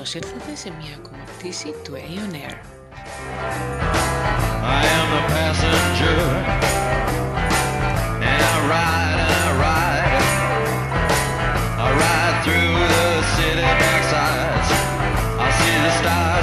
Καλώς ήρθατε σε μια ακόμα πτήση του Aeon Air. I am the passenger, and I ride and I ride. I ride through the city backsides. I see the stars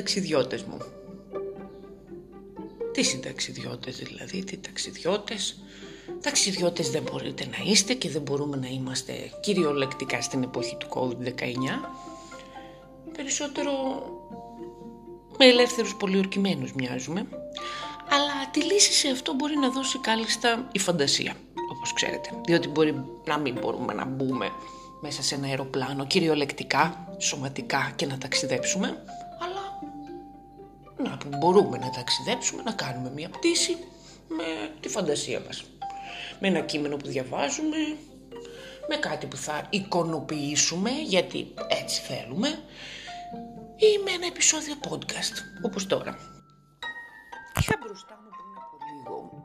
Συνταξιδιώτες μου. Τι συνταξιδιώτες δηλαδή, τι ταξιδιώτες. Ταξιδιώτες δεν μπορείτε να είστε και δεν μπορούμε να είμαστε κυριολεκτικά στην εποχή του COVID-19. Περισσότερο με ελεύθερους πολιορκημένους μοιάζουμε. Αλλά τη λύση σε αυτό μπορεί να δώσει κάλλιστα η φαντασία, όπως ξέρετε. Διότι μπορεί να μην μπορούμε να μπούμε μέσα σε ένα αεροπλάνο κυριολεκτικά, σωματικά και να ταξιδέψουμε, αλλά να που μπορούμε να ταξιδέψουμε, να κάνουμε μια πτήση με τη φαντασία μας. Με ένα κείμενο που διαβάζουμε, με κάτι που θα εικονοποιήσουμε, γιατί έτσι θέλουμε, ή με ένα επεισόδιο podcast, όπως τώρα. Είχα μπροστά μου πριν από λίγο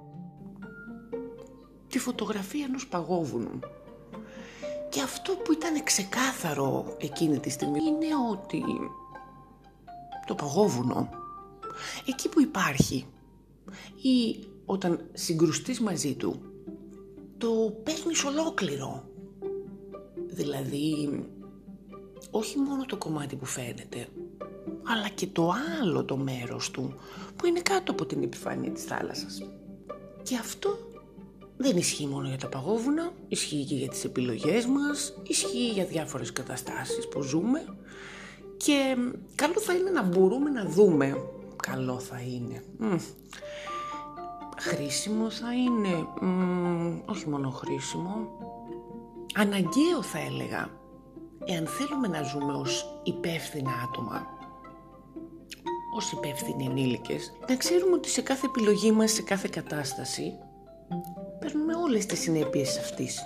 τη φωτογραφία ενός παγόβουνου. Και αυτό που ήταν ξεκάθαρο εκείνη τη στιγμή είναι ότι το παγόβουνο, εκεί που υπάρχει ή όταν συγκρουστείς μαζί του, το παίρνεις ολόκληρο. Δηλαδή, όχι μόνο το κομμάτι που φαίνεται, αλλά και το άλλο το μέρος του που είναι κάτω από την επιφάνεια της θάλασσας. Και αυτό δεν ισχύει μόνο για τα παγόβουνα, ισχύει και για τις επιλογές μας, ισχύει για διάφορες καταστάσεις που ζούμε και καλό θα είναι να μπορούμε να δούμε, καλό θα είναι, μμ, χρήσιμο θα είναι, μμ, όχι μόνο χρήσιμο, αναγκαίο θα έλεγα, εάν θέλουμε να ζούμε ως υπεύθυνα άτομα, ως υπεύθυνοι ενήλικες, να ξέρουμε ότι σε κάθε επιλογή μας, σε κάθε κατάσταση, παίρνουμε όλες τις συνέπειες αυτής.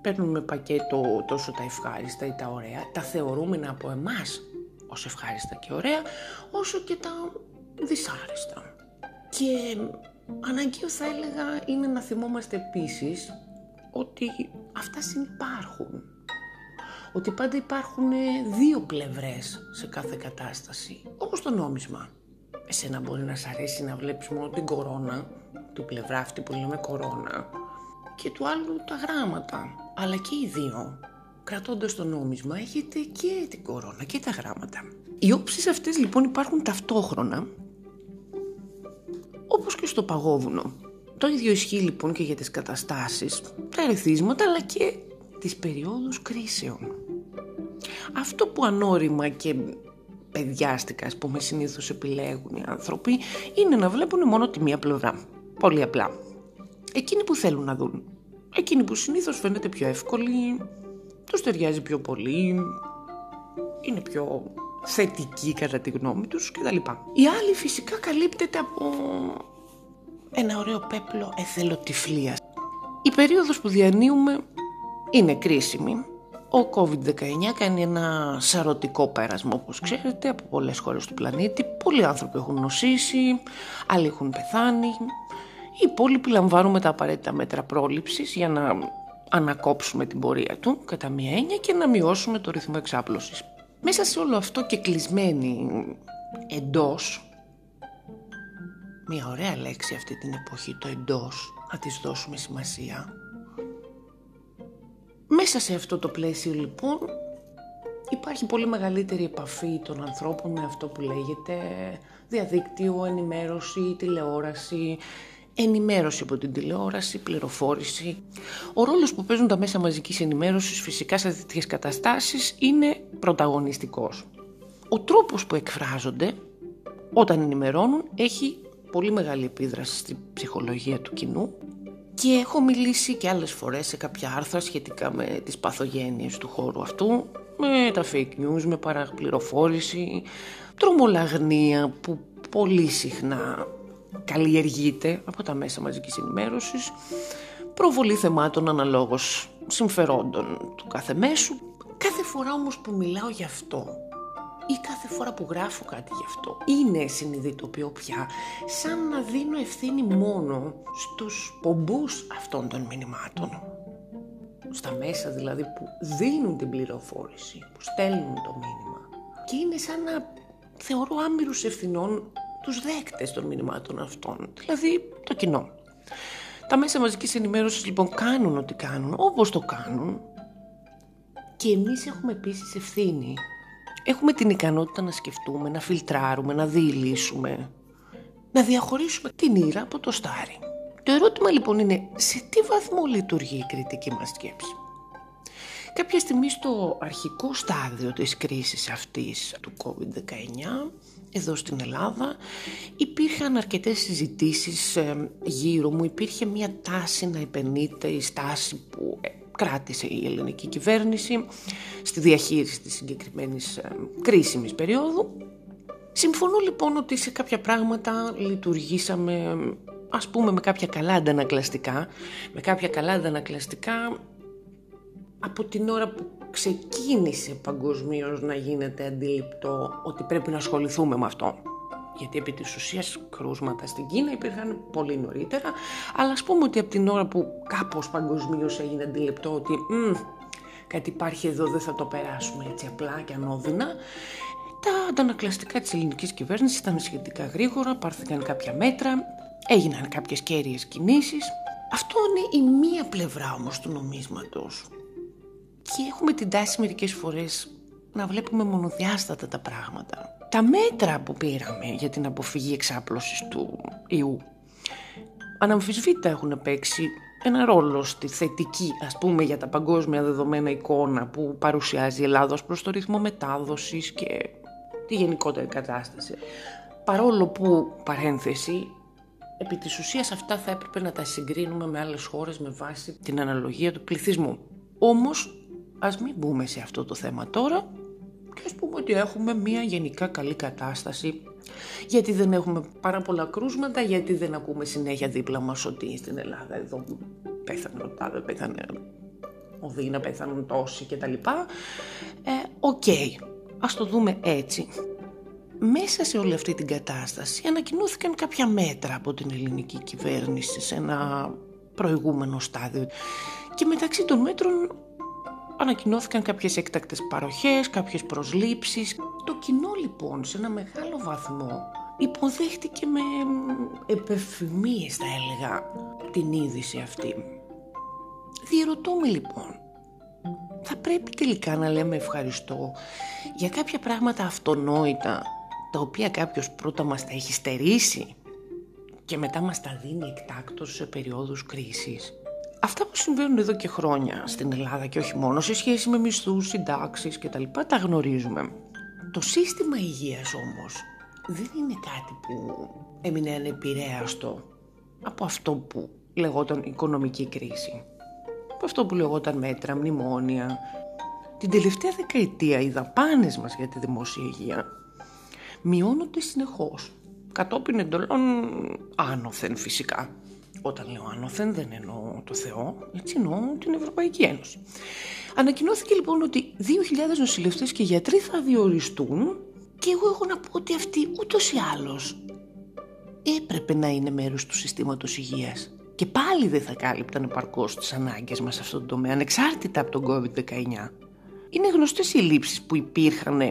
Παίρνουμε πακέτο τόσο τα ευχάριστα ή τα ωραία, τα θεωρούμενα από εμάς ως ευχάριστα και ωραία, όσο και τα δυσάρεστα. Και αναγκαίο θα έλεγα είναι να θυμόμαστε επίσης ότι αυτά συνυπάρχουν. Ότι πάντα υπάρχουν δύο πλευρές σε κάθε κατάσταση, όπως το νόμισμα. Εσένα μπορεί να σ' αρέσει να βλέπεις μόνο την κορώνα, την πλευρά αυτή που λέμε κορώνα, και του άλλου τα γράμματα. Αλλά και οι δύο, κρατώντας το νόμισμα, έχετε και την κορώνα και τα γράμματα. Οι όψεις αυτές λοιπόν υπάρχουν ταυτόχρονα, όπως και στο παγόβουνο. Το ίδιο ισχύει λοιπόν και για τις καταστάσεις, τα ερεθίσματα αλλά και τις περιόδους κρίσεων. Αυτό που ανώριμα και παιδιάστικα, ας πούμε, συνήθως επιλέγουν οι άνθρωποι, είναι να βλέπουν μόνο τη μία πλευρά. Πολύ απλά. Εκείνοι που θέλουν να δουν. Εκείνοι που συνήθως φαίνεται πιο εύκολη, τους ταιριάζει πιο πολύ, είναι πιο θετική κατά τη γνώμη τους κτλ. Η άλλη φυσικά καλύπτεται από ένα ωραίο πέπλο εθελοτυφλίας. Η περίοδος που διανύουμε είναι κρίσιμη. Ο COVID-19 κάνει ένα σαρωτικό πέρασμα, όπως ξέρετε, από πολλές χώρες του πλανήτη. Πολλοί άνθρωποι έχουν νοσήσει, άλλοι έχουν πεθάνει. Οι υπόλοιποι λαμβάνουμε τα απαραίτητα μέτρα πρόληψης για να ανακόψουμε την πορεία του, κατά μία έννοια, και να μειώσουμε το ρυθμό εξάπλωσης. Μέσα σε όλο αυτό και κλεισμένοι εντός, μια ωραία λέξη αυτή την εποχή, το εντός, να της δώσουμε σημασία, Μέσα σε αυτό το πλαίσιο λοιπόν υπάρχει πολύ μεγαλύτερη επαφή των ανθρώπων με αυτό που λέγεται διαδίκτυο, ενημέρωση, τηλεόραση, ενημέρωση από την τηλεόραση, πληροφόρηση. Ο ρόλος που παίζουν τα μέσα μαζικής ενημέρωσης φυσικά σε τέτοιες καταστάσεις είναι πρωταγωνιστικός. Ο τρόπος που εκφράζονται όταν ενημερώνουν έχει πολύ μεγάλη επίδραση στην ψυχολογία του κοινού και έχω μιλήσει και άλλες φορές σε κάποια άρθρα σχετικά με τις παθογένειες του χώρου αυτού, με τα fake news, με παραπληροφόρηση, τρομολαγνία που πολύ συχνά καλλιεργείται από τα μέσα μαζικής ενημέρωσης, προβολή θεμάτων αναλόγως συμφερόντων του κάθε μέσου. Κάθε φορά όμως που μιλάω γι' αυτό ή κάθε φορά που γράφω κάτι γι' αυτό είναι συνειδητοποιώ πια σαν να δίνω ευθύνη μόνο στους πομπούς αυτών των μηνυμάτων στα μέσα δηλαδή που δίνουν την πληροφόρηση, που στέλνουν το μήνυμα και είναι σαν να θεωρώ άμυρους ευθυνών τους δέκτες των μηνυμάτων αυτών, δηλαδή το κοινό. Τα μέσα μαζικής ενημέρωσης λοιπόν κάνουν ό,τι κάνουν, όπως το κάνουν και εμείς έχουμε επίσης ευθύνη. Έχουμε την ικανότητα να σκεφτούμε, να φιλτράρουμε, να διηλύσουμε, να διαχωρίσουμε την ήρα από το στάρι. Το ερώτημα λοιπόν είναι σε τι βαθμό λειτουργεί η κριτική μας σκέψη. Κάποια στιγμή στο αρχικό στάδιο της κρίσης αυτής του COVID-19 εδώ στην Ελλάδα. Υπήρχαν αρκετές συζητήσεις ε, γύρω μου, υπήρχε μια τάση να επενείται η στάση που ε, κράτησε η ελληνική κυβέρνηση στη διαχείριση της συγκεκριμένης ε, κρίσιμης περίοδου. Συμφωνώ λοιπόν ότι σε κάποια πράγματα λειτουργήσαμε ας πούμε με κάποια καλά αντανακλαστικά, με κάποια καλά αντανακλαστικά από την ώρα που ξεκίνησε παγκοσμίως να γίνεται αντιληπτό ότι πρέπει να ασχοληθούμε με αυτό. Γιατί επί της ουσίας κρούσματα στην Κίνα υπήρχαν πολύ νωρίτερα, αλλά ας πούμε ότι από την ώρα που κάπως παγκοσμίως έγινε αντιληπτό ότι κάτι υπάρχει εδώ δεν θα το περάσουμε έτσι απλά και ανώδυνα, τα αντανακλαστικά της ελληνικής κυβέρνησης ήταν σχετικά γρήγορα, πάρθηκαν κάποια μέτρα, έγιναν κάποιες κέρυες κινήσεις. Αυτό είναι η μία πλευρά όμως του νομίσματος και έχουμε την τάση μερικές φορές να βλέπουμε μονοδιάστατα τα πράγματα. Τα μέτρα που πήραμε για την αποφυγή εξάπλωσης του ιού αναμφισβήτητα έχουν παίξει ένα ρόλο στη θετική, ας πούμε, για τα παγκόσμια δεδομένα εικόνα που παρουσιάζει η Ελλάδα προς το ρυθμό μετάδοσης και τη γενικότερη κατάσταση. Παρόλο που, παρένθεση, επί της ουσίας αυτά θα έπρεπε να τα συγκρίνουμε με άλλες χώρες με βάση την αναλογία του πληθυσμού. Όμως Ας μην μπούμε σε αυτό το θέμα τώρα και ας πούμε ότι έχουμε μια γενικά καλή κατάσταση γιατί δεν έχουμε πάρα πολλά κρούσματα, γιατί δεν ακούμε συνέχεια δίπλα μας ότι στην Ελλάδα εδώ πέθανε ο τάδε, πέθανε ο Δίνα, πέθαναν τόσοι κτλ. Ε, okay. ας το δούμε έτσι. Μέσα σε όλη αυτή την κατάσταση ανακοινώθηκαν κάποια μέτρα από την ελληνική κυβέρνηση σε ένα προηγούμενο στάδιο και μεταξύ των μέτρων ανακοινώθηκαν κάποιες έκτακτες παροχές, κάποιες προσλήψεις. Το κοινό λοιπόν σε ένα μεγάλο βαθμό υποδέχτηκε με επευφημίες θα έλεγα την είδηση αυτή. Διερωτώ με λοιπόν, θα πρέπει τελικά να λέμε ευχαριστώ για κάποια πράγματα αυτονόητα τα οποία κάποιος πρώτα μας τα έχει στερήσει και μετά μας τα δίνει εκτάκτως σε περιόδους κρίσης; Αυτά που συμβαίνουν εδώ και χρόνια στην Ελλάδα και όχι μόνο σε σχέση με μισθούς, συντάξεις και τα λοιπά τα γνωρίζουμε. Το σύστημα υγείας όμως δεν είναι κάτι που έμεινε ανεπηρέαστο από αυτό που λεγόταν οικονομική κρίση. Από αυτό που λεγόταν μέτρα, μνημόνια. Την τελευταία δεκαετία οι δαπάνες μας για τη δημόσια υγεία μειώνονται συνεχώς. Κατόπιν εντολών άνωθεν φυσικά. Όταν λέω άνωθεν δεν εννοώ το Θεό, έτσι εννοώ την Ευρωπαϊκή Ένωση. Ανακοινώθηκε λοιπόν ότι 2.000 νοσηλευτές και γιατροί θα διοριστούν και εγώ έχω να πω ότι αυτοί ούτως ή άλλως έπρεπε να είναι μέρος του συστήματος υγείας. Και πάλι δεν θα κάλυπταν επαρκώς τις ανάγκες μας σε αυτό το τομέα, ανεξάρτητα από τον COVID-19. Είναι γνωστές οι λήψεις που υπήρχαν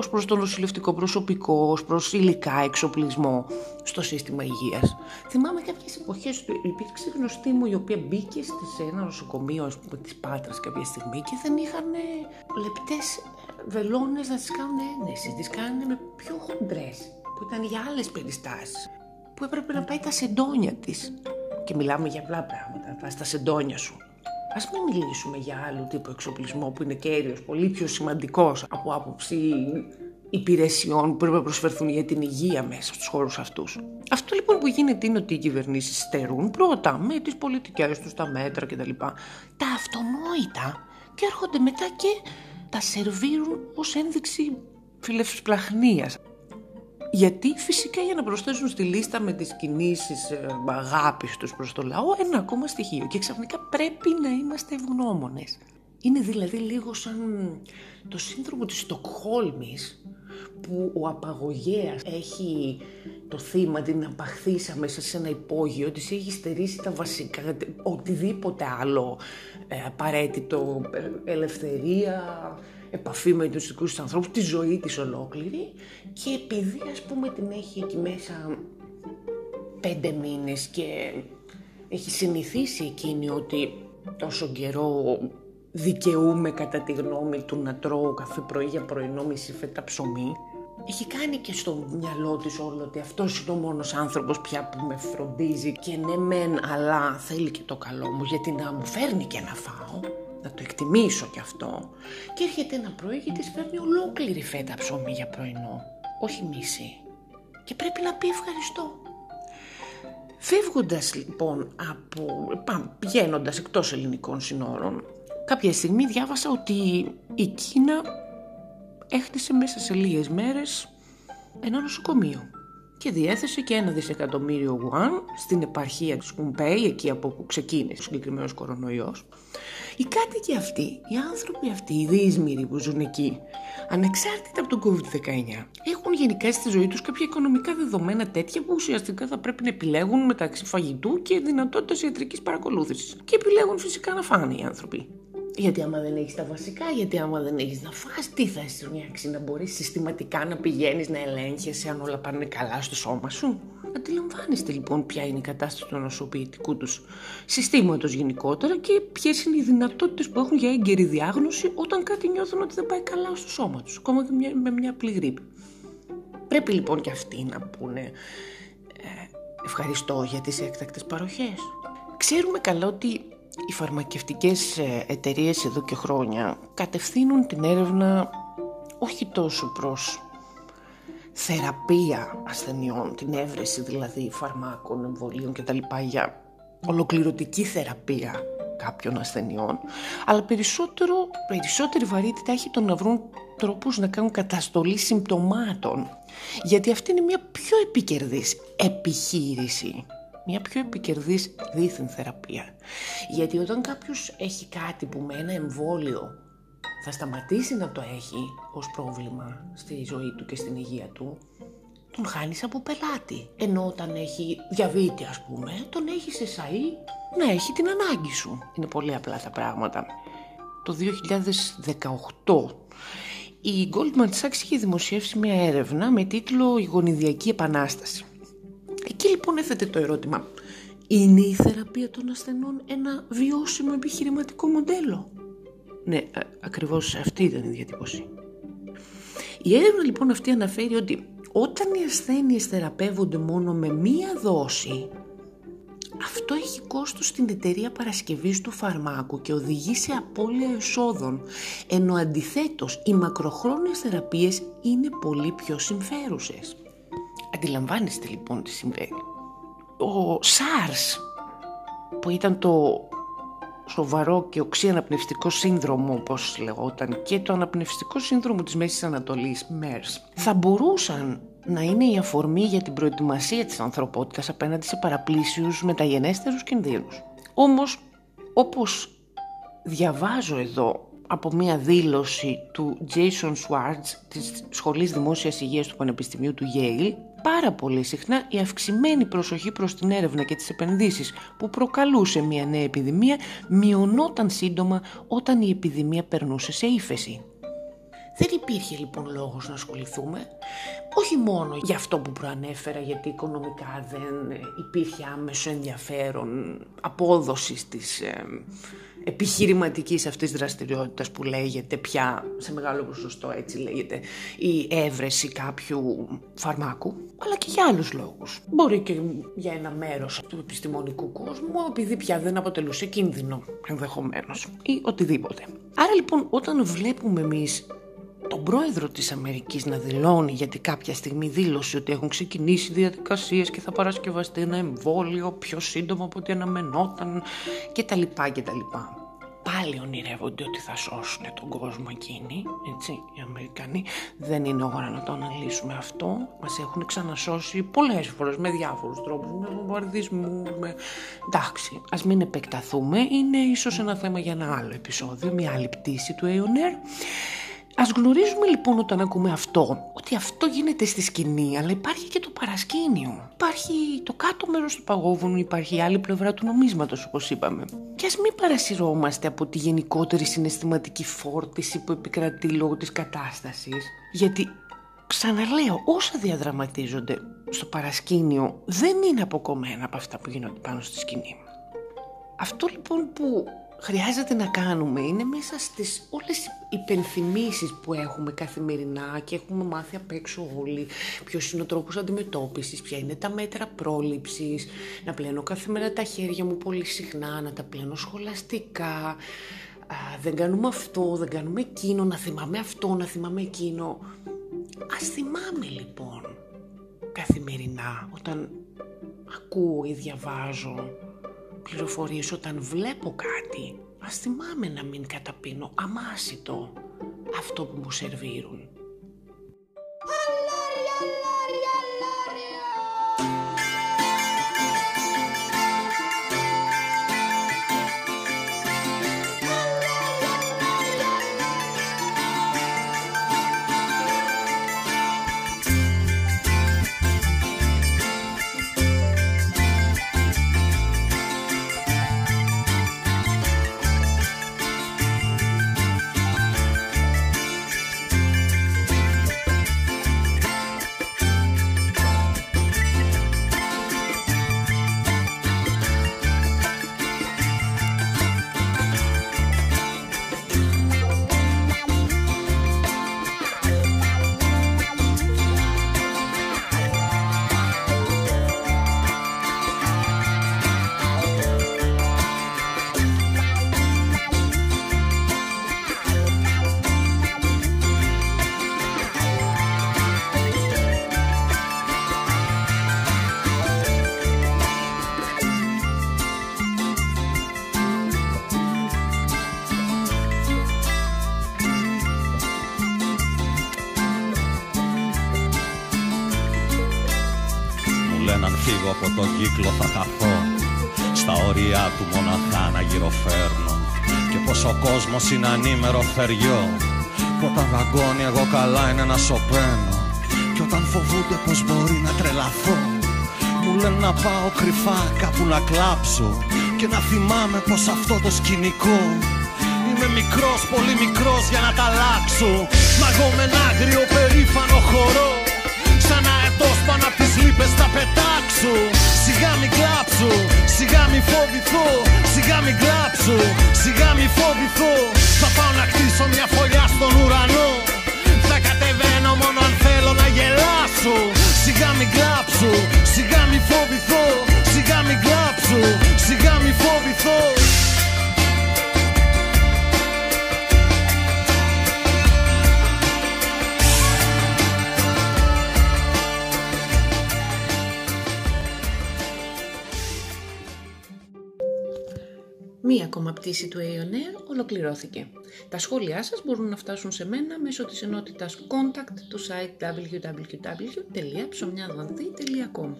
ως προς το νοσηλευτικό προσωπικό, ως προς υλικά, εξοπλισμό στο σύστημα υγείας. Θυμάμαι κάποιες εποχές που υπήρξε γνωστή μου η οποία μπήκε σε ένα νοσοκομείο ας πούμε, της Πάτρας κάποια στιγμή και δεν είχαν λεπτές βελόνες να τις κάνουν ένεση, τις κάνουν με πιο χοντρές που ήταν για άλλες περιστάσεις που έπρεπε να πάει τα σεντόνια της. Και μιλάμε για απλά πράγματα, πας στα σεντόνια σου Ας μην μιλήσουμε για άλλου τύπου εξοπλισμό που είναι κέριος, πολύ πιο σημαντικός από άποψη υπηρεσιών που πρέπει να προσφερθούν για την υγεία μέσα στους χώρους αυτούς. Αυτό λοιπόν που γίνεται είναι ότι οι κυβερνήσεις στερούν πρώτα με τις πολιτικές τους, τα μέτρα κτλ. Τα αυτονόητα και έρχονται μετά και τα σερβίρουν ως ένδειξη φιλευσπλαχνίας. Γιατί φυσικά για να προσθέσουν στη λίστα με τις κινήσεις ε, αγάπης τους προς το λαό ένα ακόμα στοιχείο και ξαφνικά πρέπει να είμαστε ευγνώμονες. Είναι δηλαδή λίγο σαν το σύνδρομο της Στοκχόλμης που ο απαγωγέας έχει το θύμα την απαχθήσα μέσα σε ένα υπόγειο, της έχει στερήσει τα βασικά, οτιδήποτε άλλο ε, απαραίτητο, ε, ελευθερία, επαφή με τους δικούς ανθρώπους, τη ζωή της ολόκληρη. Και επειδή ας πούμε την έχει εκεί μέσα πέντε μήνες και έχει συνηθίσει εκείνη ότι τόσο καιρό δικαιούμαι κατά τη γνώμη του να τρώω κάθε πρωί για πρωινό μισή φέτα ψωμί έχει κάνει και στο μυαλό της όλο ότι αυτός είναι ο μόνος άνθρωπος πια που με φροντίζει. Και ναι μεν αλλά θέλει και το καλό μου γιατί να μου φέρνει και να φάω να το εκτιμήσω κι αυτό. Και έρχεται ένα πρωί και της φέρνει ολόκληρη φέτα ψωμί για πρωινό, όχι μισή. Και πρέπει να πει ευχαριστώ. Φεύγοντας λοιπόν από, πηγαίνοντας εκτός ελληνικών συνόρων, κάποια στιγμή διάβασα ότι η Κίνα έχτισε μέσα σε λίγες μέρες ένα νοσοκομείο και διέθεσε και ένα δισεκατομμύριο γουάν στην επαρχία της Κουμπέη, εκεί από όπου ξεκίνησε ο συγκεκριμένος κορονοϊός. Οι κάτοικοι αυτοί, οι άνθρωποι αυτοί, οι δύσμηροι που ζουν εκεί, ανεξάρτητα από τον COVID-19, έχουν γενικά στη ζωή τους κάποια οικονομικά δεδομένα τέτοια που ουσιαστικά θα πρέπει να επιλέγουν μεταξύ φαγητού και δυνατότητας ιατρικής παρακολούθησης. Και επιλέγουν φυσικά να φάνε οι άνθρωποι. Γιατί άμα δεν έχεις τα βασικά, γιατί άμα δεν έχεις να φας, τι θα αισθανιάξει να μπορείς συστηματικά να πηγαίνεις να ελέγχεσαι αν όλα πάνε καλά στο σώμα σου. Αντιλαμβάνεστε λοιπόν ποια είναι η κατάσταση του νοσοποιητικού τους συστήματος γενικότερα και ποιες είναι οι δυνατότητες που έχουν για έγκαιρη διάγνωση όταν κάτι νιώθουν ότι δεν πάει καλά στο σώμα τους, ακόμα και με μια απλή γρήπη. Πρέπει λοιπόν και αυτοί να πούνε ε, ευχαριστώ για τις έκτακτες παροχές. Ξέρουμε καλά ότι οι φαρμακευτικές ε, εταιρείες εδώ και χρόνια κατευθύνουν την έρευνα όχι τόσο προς θεραπεία ασθενειών, την έβρεση δηλαδή φαρμάκων, εμβολίων κτλ. για ολοκληρωτική θεραπεία κάποιων ασθενειών, αλλά περισσότερο, περισσότερη βαρύτητα έχει το να βρουν τρόπους να κάνουν καταστολή συμπτωμάτων, γιατί αυτή είναι μια πιο επικερδής επιχείρηση μια πιο επικερδής δίθεν θεραπεία. Γιατί όταν κάποιος έχει κάτι που με ένα εμβόλιο θα σταματήσει να το έχει ως πρόβλημα στη ζωή του και στην υγεία του, τον χάνεις από πελάτη. Ενώ όταν έχει διαβήτη ας πούμε, τον έχεις σε σαΐ να έχει την ανάγκη σου. Είναι πολύ απλά τα πράγματα. Το 2018 η Goldman Sachs είχε δημοσιεύσει μια έρευνα με τίτλο «Η γονιδιακή επανάσταση». Εκεί λοιπόν έθετε το ερώτημα. Είναι η θεραπεία των ασθενών ένα βιώσιμο επιχειρηματικό μοντέλο; Ναι, ακριβώς αυτή ήταν η διατύπωση. Η έρευνα λοιπόν αυτή αναφέρει ότι όταν οι ασθένειες θεραπεύονται μόνο με μία δόση, αυτό έχει κόστος στην εταιρεία παρασκευής του φαρμάκου και οδηγεί σε απώλεια εσόδων, ενώ αντιθέτως οι μακροχρόνιες θεραπείες είναι πολύ πιο συμφέρουσες. Αντιλαμβάνεστε λοιπόν τι συμβαίνει; Ο SARS που ήταν το σοβαρό και οξύ αναπνευστικό σύνδρομο όπως λεγόταν και το αναπνευστικό σύνδρομο της Μέσης Ανατολής MERS θα μπορούσαν να είναι η αφορμή για την προετοιμασία της ανθρωπότητας απέναντι σε παραπλήσιους μεταγενέστερους κινδύνους. Όμως όπως διαβάζω εδώ από μια δήλωση του Jason Swartz της Σχολής Δημόσιας Υγείας του Πανεπιστημίου του Yale πάρα πολύ συχνά η αυξημένη προσοχή προς την έρευνα και τις επενδύσεις που προκαλούσε μια νέα επιδημία μειωνόταν σύντομα όταν η επιδημία περνούσε σε ύφεση. Δεν υπήρχε λοιπόν λόγος να ασχοληθούμε, όχι μόνο για αυτό που προανέφερα, γιατί οικονομικά δεν ε, υπήρχε άμεσο ενδιαφέρον απόδοσης της ε, επιχειρηματικής αυτής δραστηριότητας που λέγεται πια σε μεγάλο ποσοστό έτσι λέγεται η έβρεση κάποιου φαρμάκου αλλά και για άλλους λόγους. Μπορεί και για ένα μέρος του επιστημονικού κόσμου επειδή πια δεν αποτελούσε κίνδυνο ενδεχομένως ή οτιδήποτε. Άρα λοιπόν όταν βλέπουμε εμείς τον πρόεδρο της Αμερικής να δηλώνει γιατί κάποια στιγμή δήλωσε ότι έχουν ξεκινήσει διαδικασίες και θα παρασκευαστεί ένα εμβόλιο πιο σύντομο από ό,τι αναμενόταν κτλ. κτλ. Πάλι ονειρεύονται ότι θα σώσουν τον κόσμο εκείνοι, έτσι, οι Αμερικανοί. Δεν είναι ώρα να το αναλύσουμε αυτό. Μας έχουν ξανασώσει πολλές φορές με διάφορους τρόπους, με βομβαρδισμούς, με... Εντάξει, ας μην επεκταθούμε, είναι ίσως ένα θέμα για ένα άλλο επεισόδιο, μια άλλη πτήση του Aeonair. Ας γνωρίζουμε λοιπόν όταν ακούμε αυτό, ότι αυτό γίνεται στη σκηνή, αλλά υπάρχει και το παρασκήνιο. Υπάρχει το κάτω μέρος του παγόβουνου, υπάρχει η άλλη πλευρά του νομίσματος όπως είπαμε. Και ας μην παρασυρώμαστε από τη γενικότερη συναισθηματική φόρτιση που επικρατεί λόγω της κατάστασης, γιατί Ξαναλέω, όσα διαδραματίζονται στο παρασκήνιο δεν είναι αποκομμένα από αυτά που γίνονται πάνω στη σκηνή. Αυτό λοιπόν που χρειάζεται να κάνουμε είναι μέσα στις όλες οι υπενθυμίσεις που έχουμε καθημερινά και έχουμε μάθει απ' έξω όλοι ποιος είναι ο τρόπος αντιμετώπισης, ποια είναι τα μέτρα πρόληψης, να πλένω κάθε μέρα τα χέρια μου πολύ συχνά, να τα πλένω σχολαστικά, δεν κάνουμε αυτό, δεν κάνουμε εκείνο, να θυμάμαι αυτό, να θυμάμαι εκείνο. Ας θυμάμαι λοιπόν καθημερινά όταν ακούω ή διαβάζω πληροφορίες όταν βλέπω κάτι, ας θυμάμαι να μην καταπίνω αμάσιτο αυτό που μου σερβίρουν. Κύκλο θα χαθώ Στα όρια του μοναχά να γυροφέρνω. Και πως ο κόσμος είναι ανήμερο φεριό. Που όταν δαγκώνει εγώ καλά είναι να σωπαίνω. Και όταν φοβούνται πως μπορεί να τρελαθώ. Μου λένε να πάω κρυφά κάπου να κλάψω. Και να θυμάμαι πως αυτό το σκηνικό Είμαι μικρός, πολύ μικρός για να τα αλλάξω. Μα εγώ με ένα άγριο περήφανο χορό. Σαν αετός πάνω απ' τις λύπες θα πετάξω Σιγά μη κλάψω, σιγά μη φοβηθώ Σιγά μη κλάψω, σιγά μη φοβηθώ. Θα πάω να χτίσω μια φωλιά ακόμα πτήση του Aeonair ολοκληρώθηκε. Τα σχόλιά σας μπορούν να φτάσουν σε μένα μέσω της ενότητας contact του site www.ψωμιαδανθή.com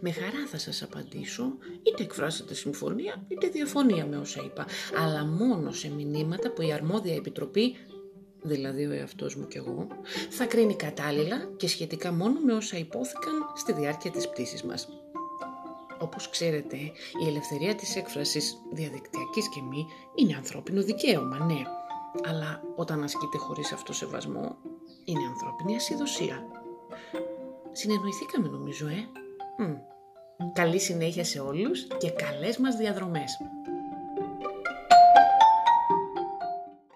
Με χαρά θα σας απαντήσω, είτε εκφράσετε συμφωνία είτε διαφωνία με όσα είπα, αλλά μόνο σε μηνύματα που η αρμόδια επιτροπή δηλαδή ο εαυτός μου κι εγώ, θα κρίνει κατάλληλα και σχετικά μόνο με όσα υπόθηκαν στη διάρκεια της πτήσης μας. Όπως ξέρετε, η ελευθερία της έκφρασης διαδικτυακής και μη είναι ανθρώπινο δικαίωμα, ναι. Αλλά όταν ασκείται χωρίς αυτοσεβασμό, είναι ανθρώπινη ασυδοσία. Συνεννοηθήκαμε νομίζω, ε. Μμ. Καλή συνέχεια σε όλους και καλές μας διαδρομές.